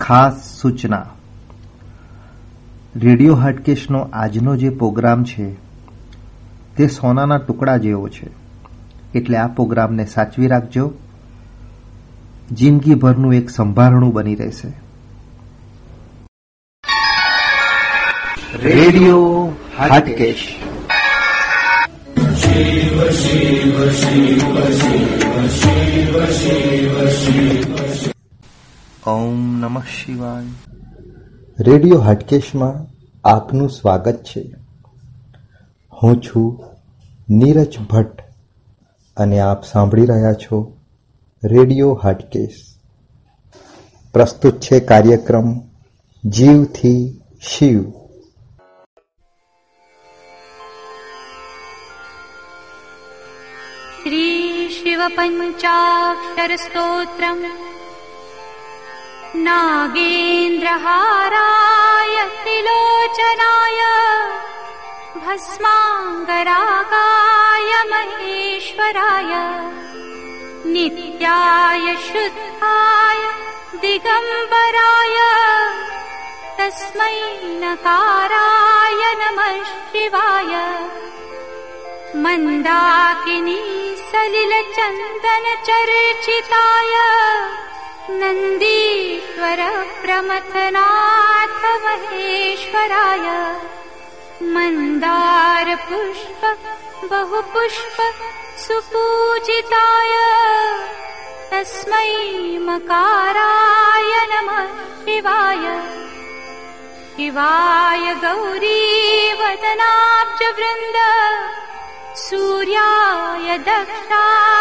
ખાસ સૂચના રેડિયો હાટકેશનો આજનો જે પ્રોગ્રામ છે તે સોનાના ટુકડા જેવો છે એટલે આ પ્રોગ્રામને સાચવી રાખજો જિંદગીભરનું એક સંભારણું બની રહેશે રેડિયો હાટકેશ ઓમ નમઃ શિવાય. રેડિયો હાટકેશમાં આપનું સ્વાગત છે. હું છું નીરજ ભટ્ટ અને આપ સાંભળી રહ્યા છો રેડિયો હાટકેશ. પ્રસ્તુત છે કાર્યક્રમ જીવથી શિવ. શ્રી શિવ પંચાક્ષર સ્તોત્રમ. नागेन्द्रहाराय त्रिलोचनाय भस्माङ्गरागाय महेश्वराय नित्याय शुद्धाय दिगम्बराय तस्मै नकाराय नमः शिवाय। मन्दाकिनी सलिलचन्दनचर्चिताय नन्दीश्वर प्रमथनाथ महेश्वराय। मन्दारपुष्प बहुपुष्प सुपूजिताय। तस्मै मकाराय नमः शिवाय। शिवाय गौरीवदनाब्जवृन्द सूर्याय दक्षाधरनाशकाय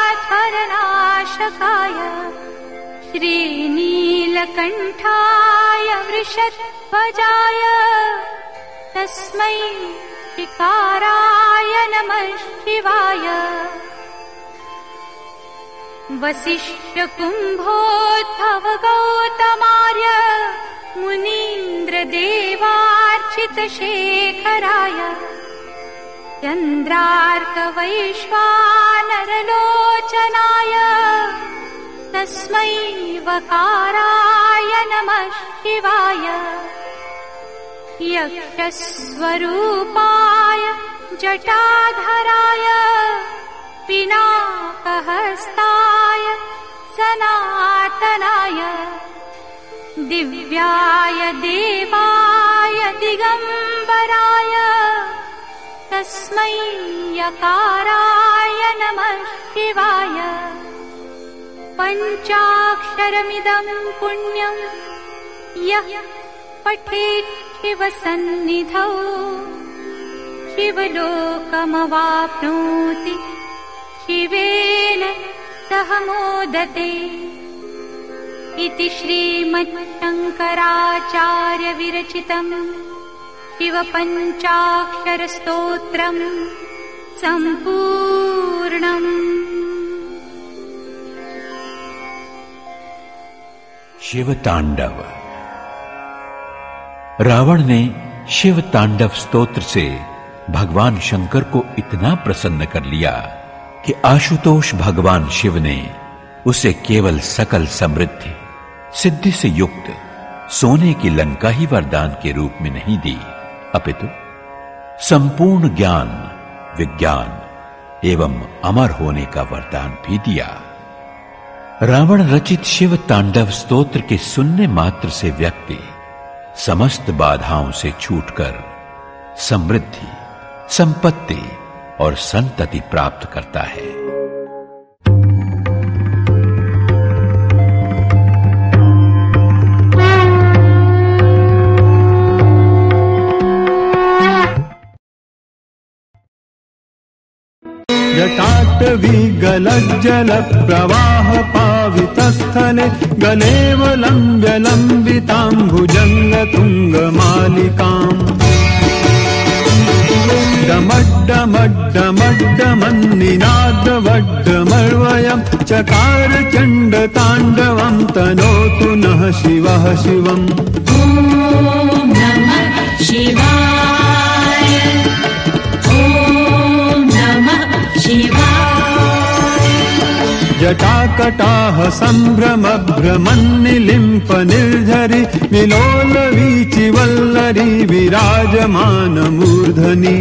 श्रीनीलकण्ठाय वृषध्वजाय तस्मै शिकाराय नमः शिवाय। वसिष्ठकुम्भोद्भव गौतमार्य मुनीन्द्रदेवार्चितशेखराय चन्द्रार्कवैश्वानरलोचनाय तस्मै वकाराय नमः शिवाय यक्षस्वरूपाय जटाधराय पिनाकहस्ताय सनातनाय दिव्याय देवाय दिगम्बराय तस्मै यकाराय नमः शिवाय पञ्चाक्षरमिदम् पुण्यम् यः पठेत् शिवसन्निधौ शिवलोकमवाप्नोति शिवेन सह मोदते इति श्रीमच्छङ्कराचार्यविरचितम् शिवपञ्चाक्षरस्तोत्रम् सम्पूर्णम् शिव तांडव रावण ने शिव तांडव स्तोत्र से भगवान शंकर को इतना प्रसन्न कर लिया कि आशुतोष भगवान शिव ने उसे केवल सकल समृद्धि, सिद्धि से युक्त सोने की लंका ही वरदान के रूप में नहीं दी। अपितु संपूर्ण ज्ञान, विज्ञान एवं अमर होने का वरदान भी दिया। रावण रचित शिव तांडव स्तोत्र के सुनने मात्र से व्यक्ति समस्त बाधाओं से छूटकर समृद्धि, संपत्ति और संतति प्राप्त करता है। जटाटवीगलज्जलप्रवाहपावितस्थले गलेव लम्ब्य लम्बिताम्बुजङ्गतुङ्गमालिकाम्। डमड्डमड्डमड्डमन्निनादवड्डमर्वयम् चकार चण्डताण्डवम् तनोतु नः शिवः शिवम्। शिवाय जटाकटाः सम्भ्रमभ्रमन्निलिम्प निर्झरि विलोलवीचिवल्लरी विराजमानमूर्धनि।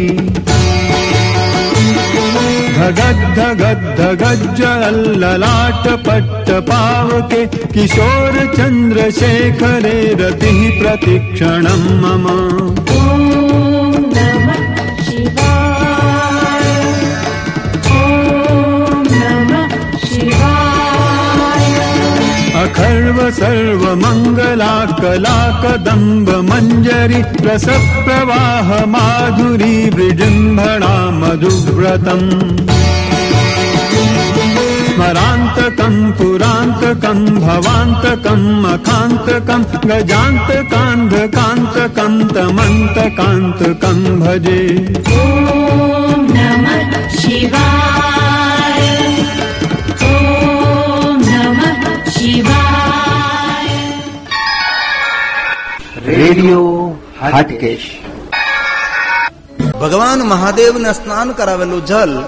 धगद्धगद्धगज्जललाट पावके किशोर चन्द्रशेखरे रतिः प्रतिक्षणम् मम अखर्व सर्वमङ्गला कलाकदम्ब मञ्जरी रसप्रवाह माधुरी विजृम्भणा मधुव्रतम् स्मरान्तकम् पुरान्तकम् भवान्तकम् अखान्तकम् गजान्तकान्धकान्तकम् तमन्तकान्तकम् भजे ॐ રેડિયો હાટકેશ. ભગવાન મહાદેવને સ્નાન કરાવેલું જલ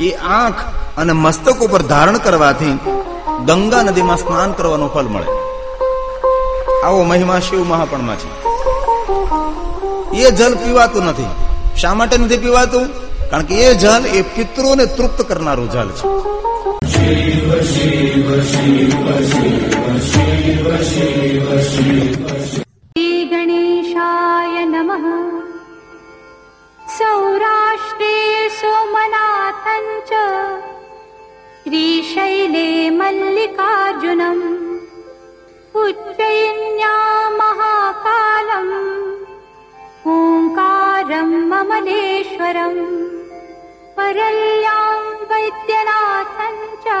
એ આંખ અને મસ્તક ઉપર ધારણ કરવાથી ગંગા નદીમાં સ્નાન કરવાનું ફળ મળે. આવો મહિમા શિવ મહાપણમાં છે. એ જલ પીવાતું નથી. શા માટે નથી પીવાતું? કારણ કે એ જલ એ પિતૃને તૃપ્ત કરનારું જલ છે. नमः। सौराष्ट्रे सोमनाथं च श्रीशैले मल्लिकार्जुनम् उज्जयिन्या महाकालम् ओङ्कारं ममलेश्वरम् परल्यां वैद्यनाथं च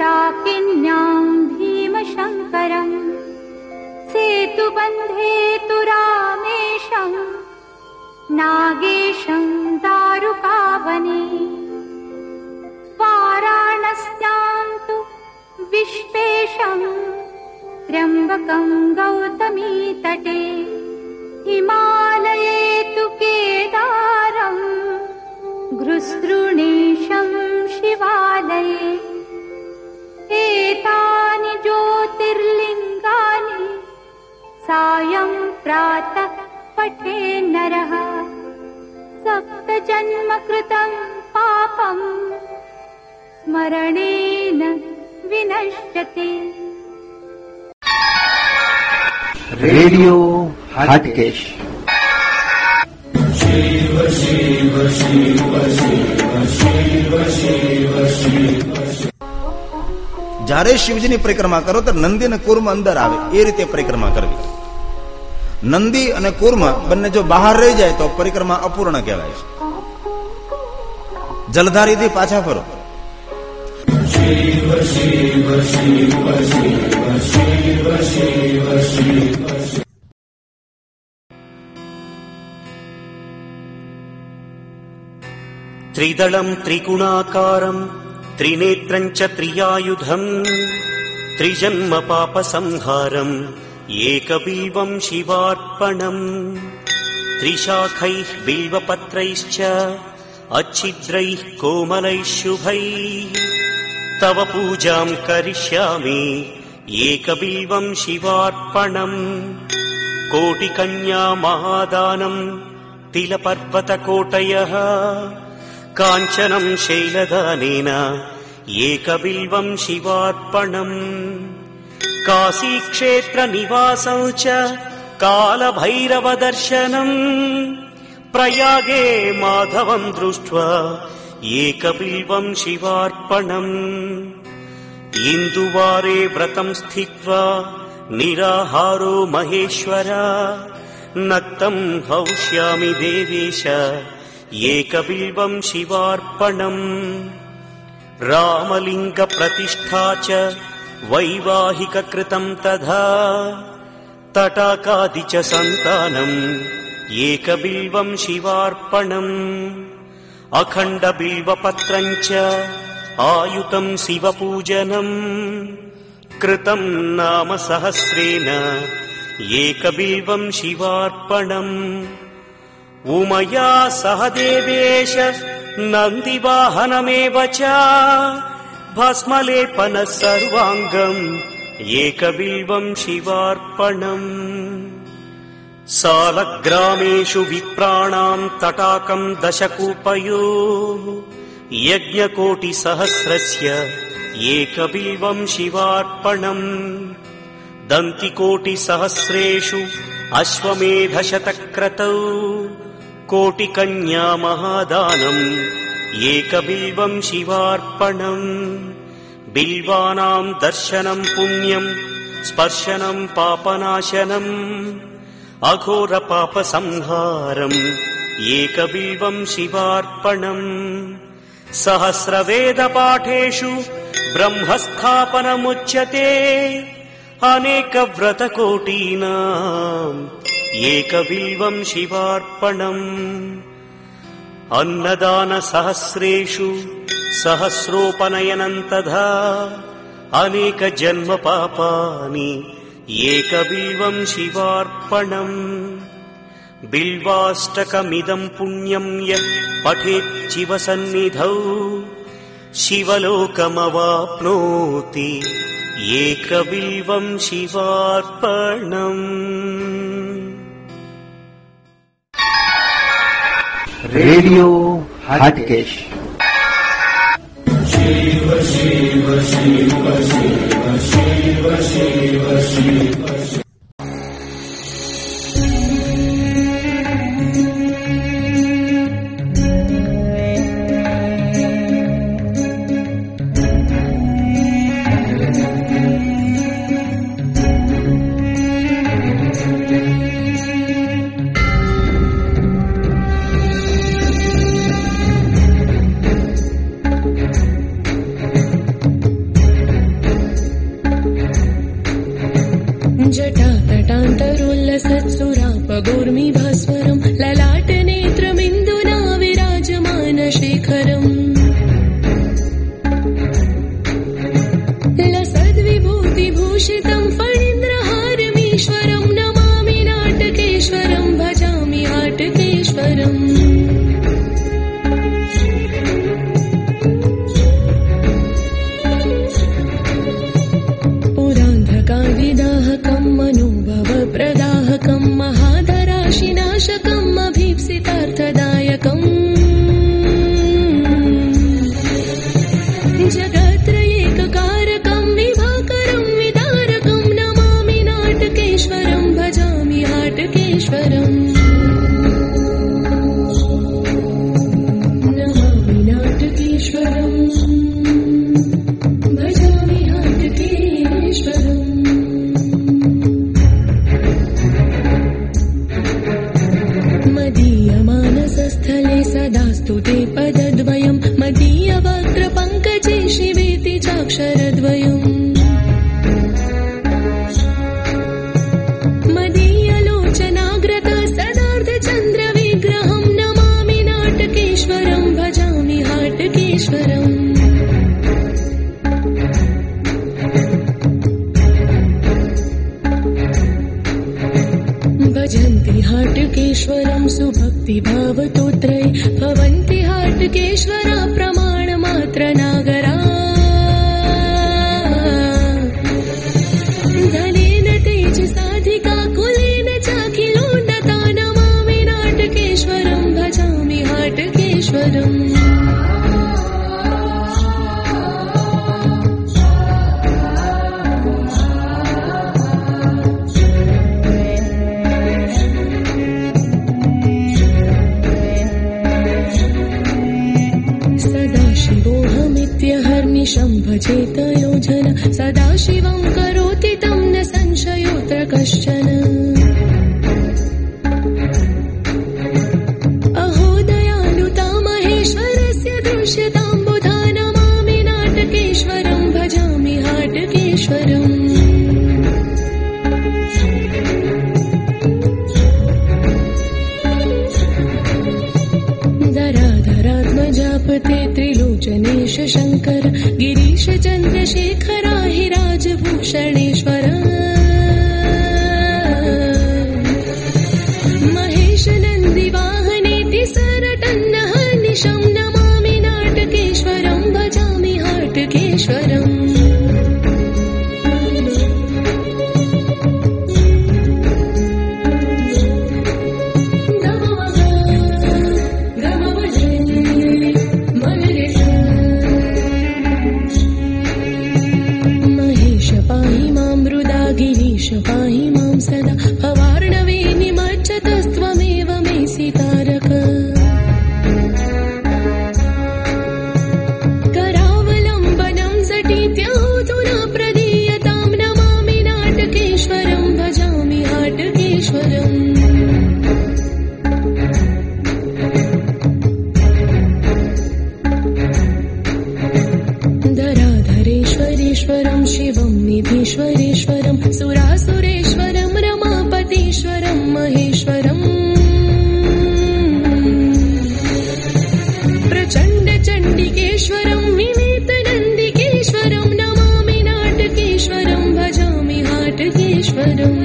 डाकिन्यां भीमशङ्करम् सेतुबन्धे तु रामेशम् नागेशं दारुकावने। वाराणस्यां तु विश्वेशम् त्र्यम्बकं गौतमीतटे। हिमालये तु केदारम् घृसृणीशं सायं प्रातः पठे नरः। सप्तजन्मकृतं पापम् स्मरणेन विनश्यति। रेडियो हटकेश। शिव शिव शिव शिव शिव शिव शिव। જ્યારે શિવજીની પરિક્રમા કરો તો નંદી અને કુર્મ અંદર આવે એ રીતે પરિક્રમા કરવી નંદી અને કુર્મ બંને જો બહાર રહી જાય તો પરિક્રમા અપૂર્ણ કહેવાય છે જલધારીથી પાછા ફરો त्रिदलम् त्रिगुणाकारम् त्रिनेत्रम् च त्रियायुधम् त्रिजन्म पापसंहारम् एकबिल्वम् शिवार्पणम्। त्रिशाखैः बिल्वपत्रैश्च अच्छिद्रैः कोमलैः शुभैः। तव पूजाम् करिष्यामि एकबिल्वम् शिवार्पणम्। कोटिकन्या महादानम् तिलपर्वतकोटयः काञ्चनम् शैलदानेन एकबिल्वम् शिवार्पणम्। काशीक्षेत्रनिवासौ च कालभैरवदर्शनम्। प्रयागे माधवम् दृष्ट्वा एकबिल्वम् शिवार्पणम्। इन्दुवारे व्रतम् स्थित्वा निराहारो महेश्वर। नक्तम् हौष्यामि देवेश एकबिल्वम् शिवार्पणम्। रामलिङ्गप्रतिष्ठा च वैवाहिककृतम् तथा। तटाकादि च सन्तानम्। एकबिल्वम् शिवार्पणम्। अखण्डबिल्वपत्रम् च आयुतम् शिवपूजनम्। कृतम् नाम सहस्रेण एकबिल्वम् शिवार्पणम् उमया सह देवेश नन्दिवाहनमेव च। भस्मलेपनः सर्वाङ्गम् एकबिल्वम् शिवार्पणम्। सालग्रामेषु विप्राणाम् तटाकम् दशकूपयोः। यज्ञकोटिसहस्रस्य एकबिल्वम् शिवार्पणम्। दन्तिकोटिसहस्रेषु अश्वमेधशतक्रतौ कोटिकन्या महादानम् एकबिल्वम् शिवार्पणम् बिल्वानाम् दर्शनम् पुण्यम् स्पर्शनम् पापनाशनम् अघोरपापसंहारम् एकबिल्वम् शिवार्पणम् सहस्रवेदपाठेषु ब्रह्मस्थापनमुच्यते अनेकव्रतकोटीनाम् एकबिल्वम् शिवार्पणम्। अन्नदानसहस्रेषु सहस्रोपनयनम् तथा अनेकजन्मपापानि एकबिल्वम् शिवार्पणम्। बिल्वाष्टकमिदम् पुण्यम् यः पठेच्छिवसन्निधौ शिवलोकमवाप्नोति एकबिल्वम् शिवार्पणम् રેડિયો હાટકેશ. શિવ શિવ શિવ શિવ શિવ શિવ શિવ भजन्ति हाटकेश्वरम् सुभक्तिभावतोत्रै भवन्ति हाटकेश्वरा प्रमाणमात्र नागरा योजन सदा शिवम् 是真的是。ശരണം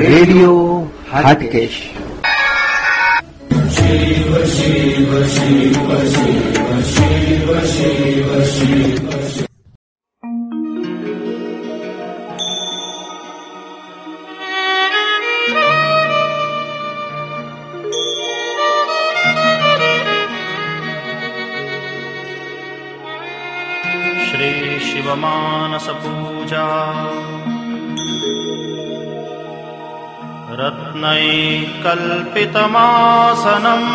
रेडियो हटकेश। श्री शिव शिव शिव रत्नैः कल्पितमासनम्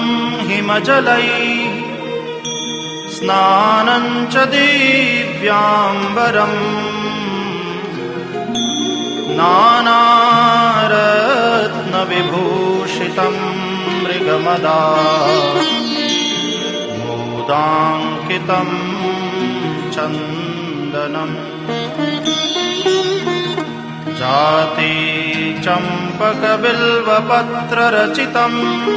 हिमजलैः स्नानम् च दिव्याम्बरम् नानारत्नविभूषितम् मृगमदा मोदाङ्कितम् चन्दनम् जाति चम्पकबिल्वपत्ररचितम्।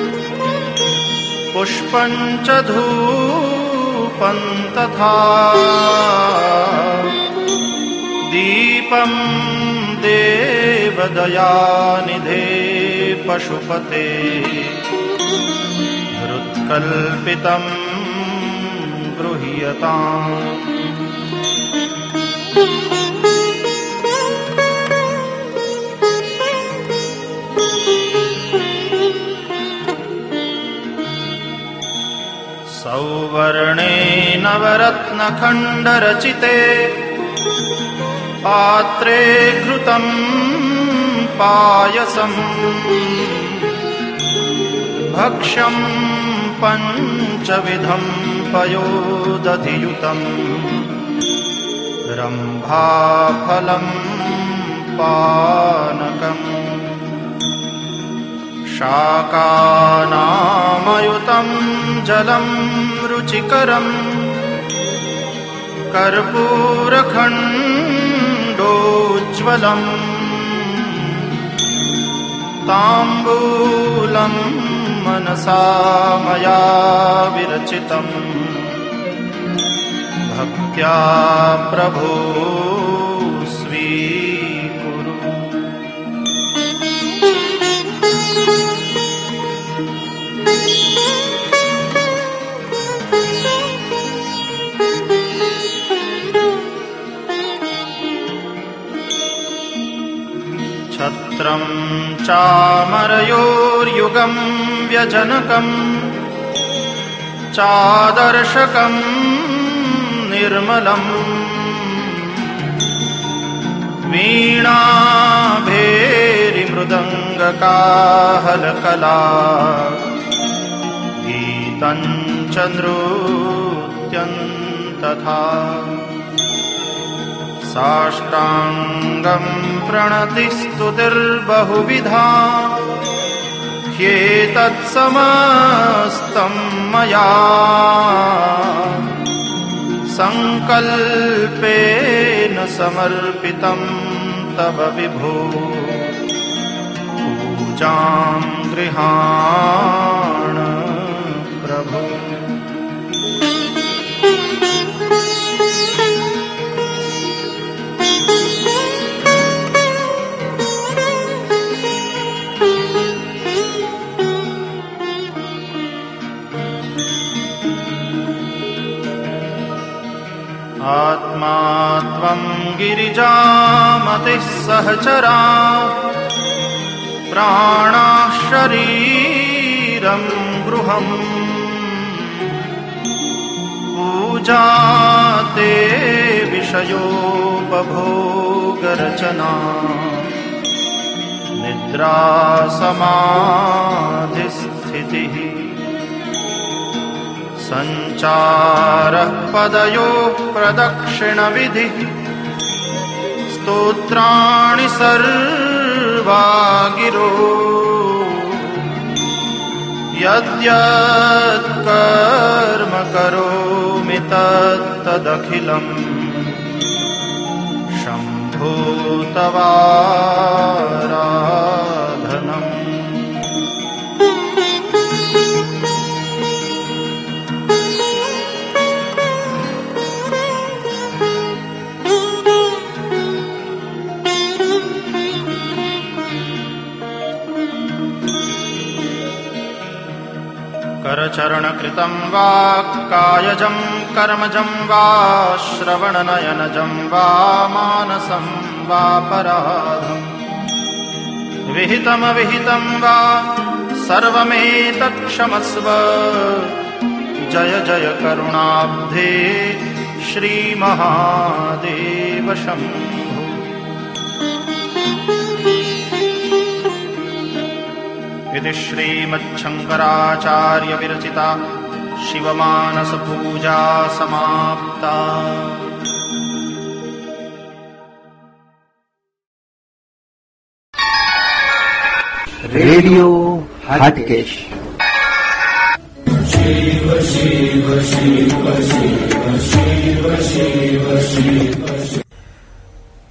पुष्पम् च धूपम् तथा। दीपम् देवदयानिधे पशुपते। हृत्कल्पितम् गृह्यताम् सौवर्णे नवरत्नखण्डरचिते। पात्रे घृतम् पायसम्। भक्ष्यम् पञ्चविधम् पयोदधियुतम्। रम्भाफलम् पानकम्। शाकानामयुतम् जलम् रुचिकरम्। कर्पूरखण्डोज्ज्वलम्। ताम्बूलम् मनसा मया विरचितम्। भक्त्या प्रभो चामरयोर्युगम् व्यजनकम् चादर्शकम् निर्मलम्। वीणाभेरिमृदङ्गकाहलकला गीतम् च नृत्यम् तथा। साष्टाङ्गम् प्रणतिस्तुतिर्बहुविधा। ह्येतत्समस्तम् मया सङ्कल्पेन समर्पितम् तव विभो। पूजाम् गृहाण गिरिजामतिः सहचरा प्राणाः शरीरं गृहम्। पूजा ते विषयोपभोगरचना। निद्रा समाधिस्थितिः। सञ्चारः पदयोः प्रदक्षिणविधिः स्तोत्राणि सर्वा गिरो यद्यत्कर्म करोमि तत्तदखिलम् शम्भो तवाराधनम् करचरणकृतं वा कायजं कर्मजं वा श्रवणनयनजं वा मानसं वा पराधम्। विहितमविहितं वा सर्वमेतत्क्षमस्व। जय जय करुणाब्धे श्रीमहादेव शम्भो इति श्रीमच्छङ्कराचार्यविरचिता शिवमानसपूजा समाप्ता। रेडियो हटकेश।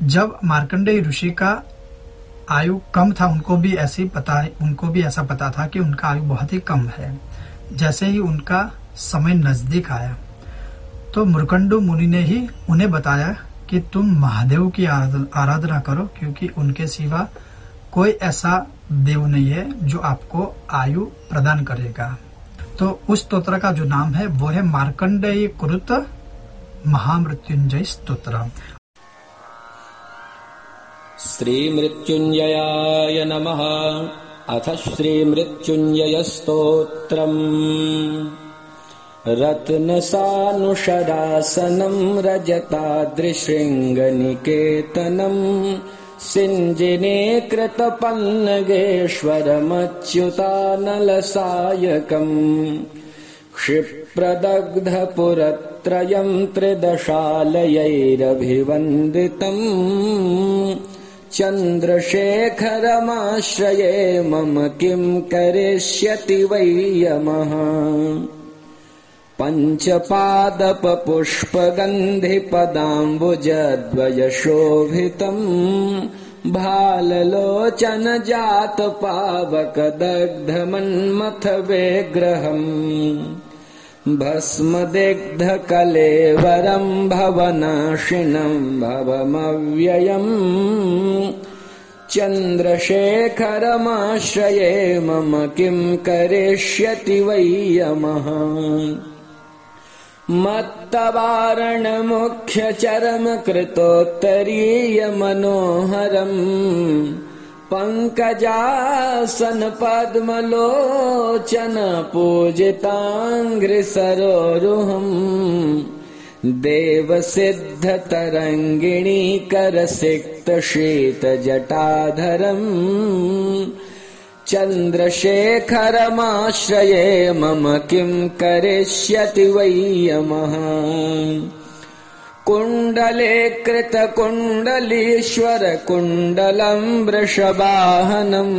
जब मार्कंडेय ऋषि का आयु कम था, उनको भी ऐसी पता, उनको भी ऐसा पता था कि उनका आयु बहुत ही कम है। जैसे ही उनका समय नज़दीक आया तो मुरकंडू मुनि ने ही उन्हें बताया कि तुम महादेव की आराधना करो, क्योंकि उनके सिवा कोई ऐसा देव नहीं है जो आपको आयु प्रदान करेगा। तो उस स्तोत्र का जो नाम है, वो है मार्कंडेय कृत महामृत्युंजय स्तोत्र। श्रीमृत्युञ्जयाय नमः। अथ श्रीमृत्युञ्जयस्तोत्रम्। रत्नसानुषदासनम् रजताद्रिशृङ्गनिकेतनम् सिञ्जिने कृतपन्नगेश्वरमच्युतानलसायकम्। क्षिप्रदग्धपुरत्रयम् त्रिदशालयैरभिवन्दितम् चन्द्रशेखरमाश्रये मम किम् करिष्यति वै यमः? पञ्चपादपपुष्पगन्धिपदाम्बुजद्वयशोभितम् भाललोचनजातपावकदग्धमन्मथ विग्रहम् भस्मदिग्धकलेवरम् भवनाशिनम् भवमव्ययम् चन्द्रशेखरमाश्रये मम किम् करिष्यति वै यमः। मत्तवारणमुख्यचरमकृतोत्तरीयमनोहरम् पङ्कजासन पद्मलोचन पूजिताङ्घ्रिसरोरुहम्। देवसिद्धतरङ्गिणी करसिक्तशीतजटाधरम् चन्द्रशेखरमाश्रये मम किम् करिष्यति वै यमः कुण्डले कृतकुण्डलीश्वर कुण्डलम् वृषवाहनम्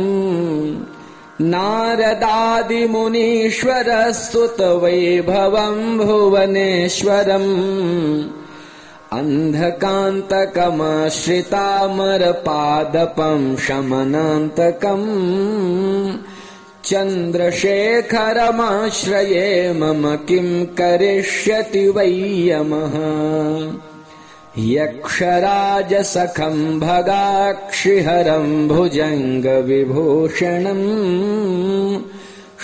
नारदादिमुनीश्वर स्तुतवैभवम् भुवनेश्वरम्। अन्धकान्तकमाश्रितामरपादपम् शमनान्तकम् चन्द्रशेखरमाश्रये मम किम् करिष्यति वै यमः? यक्षराजसखम् भगाक्षिहरम् भुजङ्गविभूषणम्।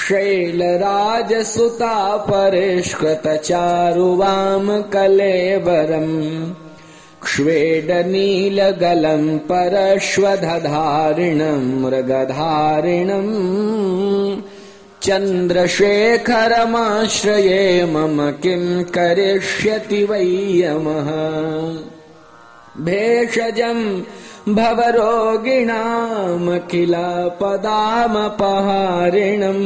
शैलराजसुता परिष्कृतचारुवाम कलेवरम् क्ष्वेडनीलगलम् परश्वधारिणम् मृगधारिणम् चन्द्रशेखरमाश्रये मम किम् करिष्यति वै यमः। भेषजम् भवरोगिणामखिलपदामपहारिणम्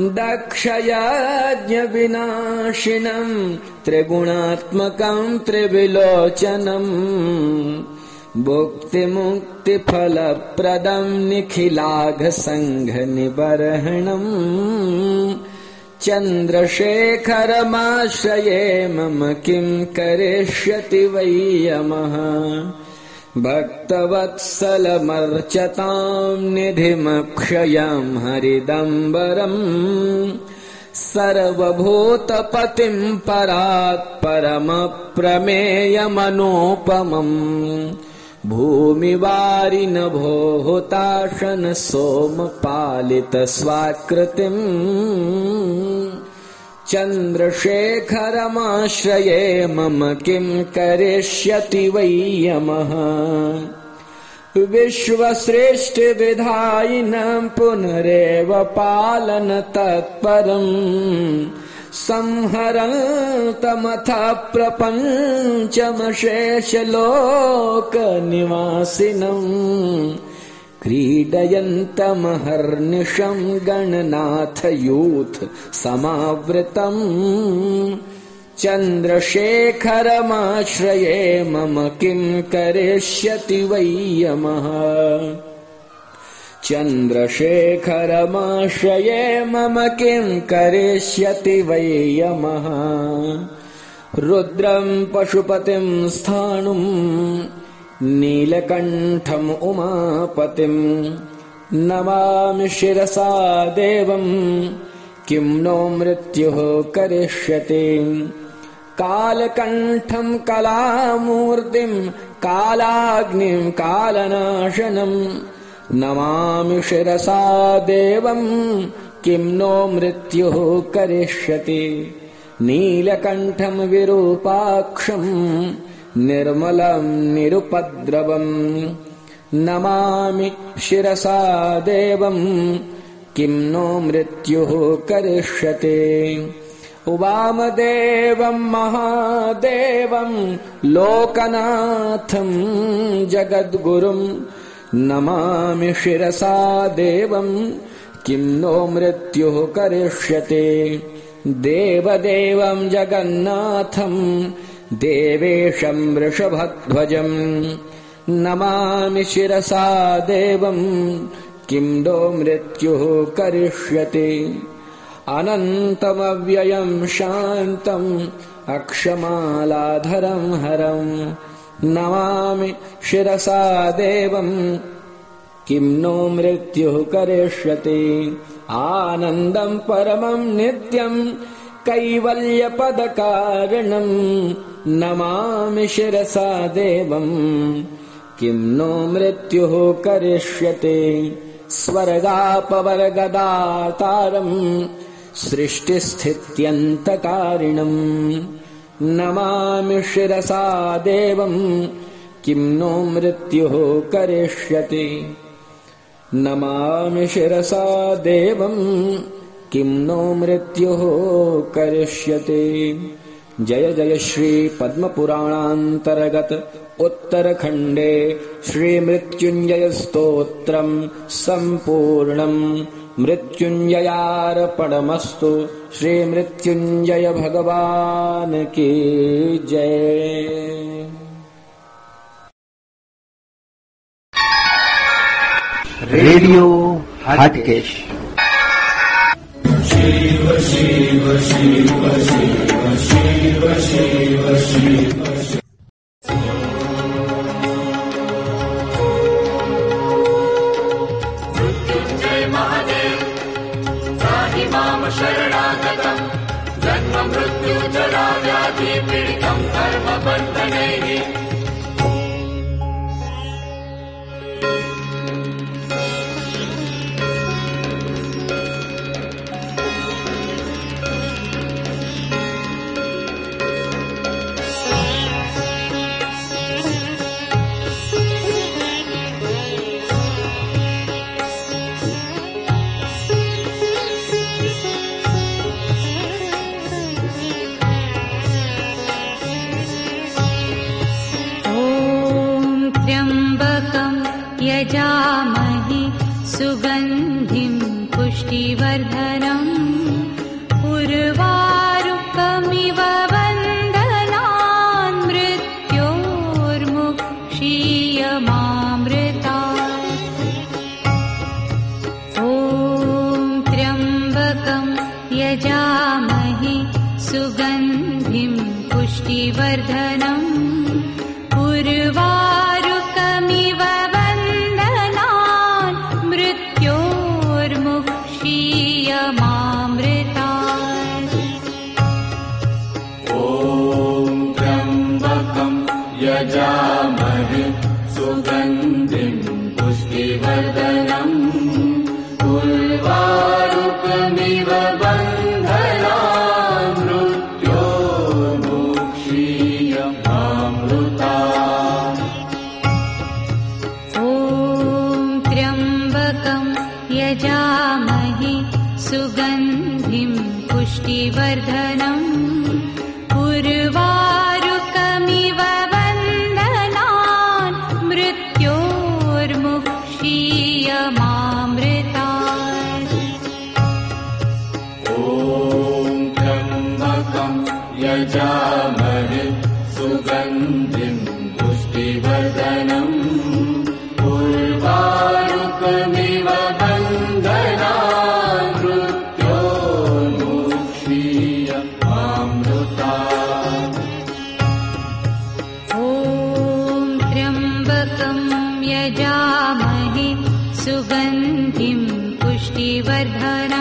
दक्षयाज्ञविनाशिनम् त्रिगुणात्मकम् त्रिविलोचनम् भुक्तिमुक्तिफलप्रदम् निखिलाघसङ्घनिबर्हणम् चन्द्रशेखरमाश्रये मम किम् करिष्यति वै यमः भक्तवत्सलमर्चताम् निधिमक्षयम् हरिदम्बरम् सर्वभूतपतिम् परात् परमप्रमेयमनोपमम् भूमिवारिन भोहुताशन सोमपालित स्वाकृतिम् चन्द्रशेखरमाश्रये मम किम् करिष्यति वै यमः विश्वसृष्टिविधायिनम् पुनरेव पालन तत्परम् संहरन्तमथ प्रपञ्चमशेषलोकनिवासिनम् क्रीडयन्तमहर्निशम् गणनाथयूथ समावृतम् चन्द्रशेखरमाश्रये मम किम् करिष्यति वै यमः? चन्द्रशेखरमाश्रये मम किम् करिष्यति वै यमः? रुद्रम् पशुपतिम् स्थाणुम् नीलकण्ठम् उमापतिम् नमामि शिरसा देवम् किम् नो मृत्युः करिष्यति कालकण्ठम् कलामूर्तिम् कालाग्निम् कालनाशनम् नमामि शिरसा देवम् किम् नो मृत्युः करिष्यति। नीलकण्ठम् विरूपाक्षम् निर्मलम् निरुपद्रवम्। नमामि शिरसा देवम् किम् नो मृत्युः करिष्यते वामदेवम् महादेवम् लोकनाथम् जगद्गुरुम् नमामि शिरसा देवम् किम् नो मृत्युः करिष्यते। देवदेवम् जगन्नाथम् देवेशम् वृषभध्वजम् नमामि शिरसा देवम् किम् नो मृत्युः करिष्यते। अनन्तमव्ययम् शान्तम् अक्षमालाधरम् हरम् नमामि शिरसा देवम् किम् नो मृत्युः करिष्यति। आनन्दम् परमम् नित्यम् कैवल्यपदकारणम् नमामि शिरसा देवम् किम् नो मृत्युः करिष्यते। स्वर्गापवर्गदातारम् सृष्टिस्थित्यन्तकारिणम्। नमामि शिरसा देवम् किम् नो मृत्युः करिष्यति। नमामि शिरसा देवम् किम् नो मृत्युः करिष्यते। जय जय श्री पद्मपुराणान्तर्गत उत्तरखण्डे श्रीमृत्युञ्जयस्तोत्रम् सम्पूर्णम् मृत्युञ्जयार्पणमस्तु श्रीमृत्युञ्जय भगवान् की जय रेडियो हाटकेश शिव शिव शिव शिव शिव शिव शिव शरणागतम्। जन्म मृत्यु जरा मृत्योर्मुक्षीयमामृता ॐ सुगन्धिं पुष्टिवर्धनम्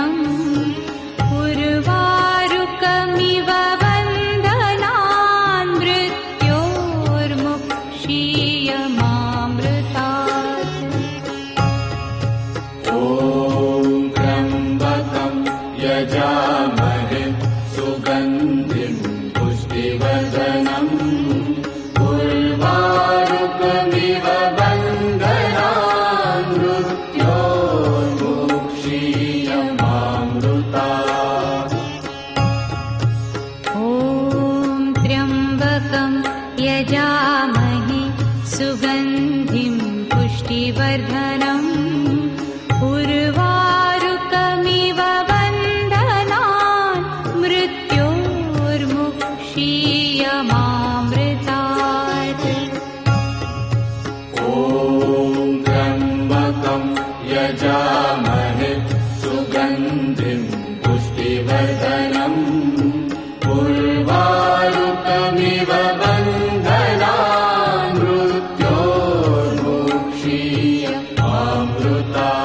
मोक्षीयमामृता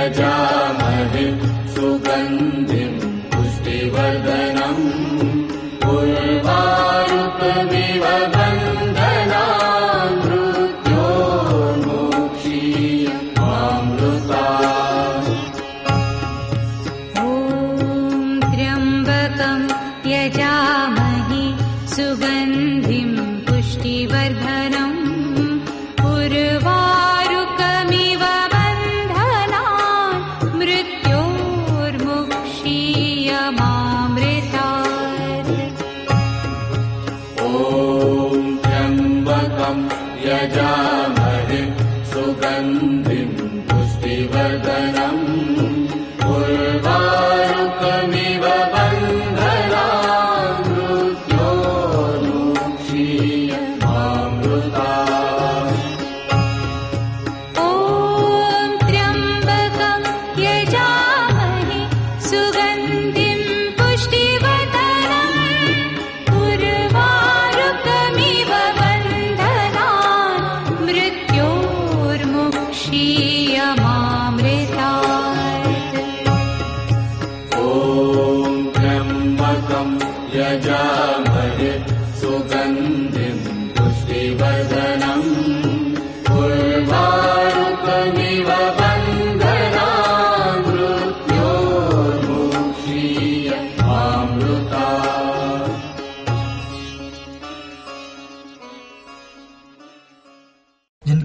गजा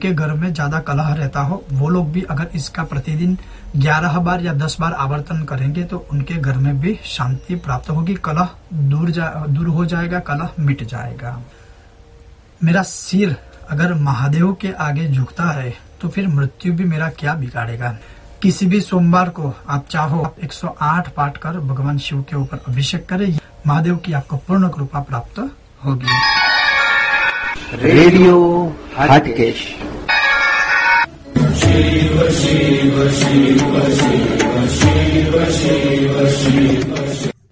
जिनके घर में ज़्यादा कलह रहता हो वो लोग भी अगर इसका प्रतिदिन 11 बार या 10 बार आवर्तन करेंगे तो उनके घर में भी शांति प्राप्त होगी। कलह दूर जा, दूर हो जाएगा कलह मिट जाएगा। मेरा सिर अगर महादेव के आगे झुकता है तो फिर मृत्यु भी मेरा क्या बिगाड़ेगा? किसी भी सोमवार को आप चाहो आप 108 पाठ कर भगवान शिव के ऊपर अभिषेक करें महादेव की आपको पूर्ण कृपा प्राप्त होगी। रेडियो हटकेश। शिव शिव शिव शिव शिव शिव शिव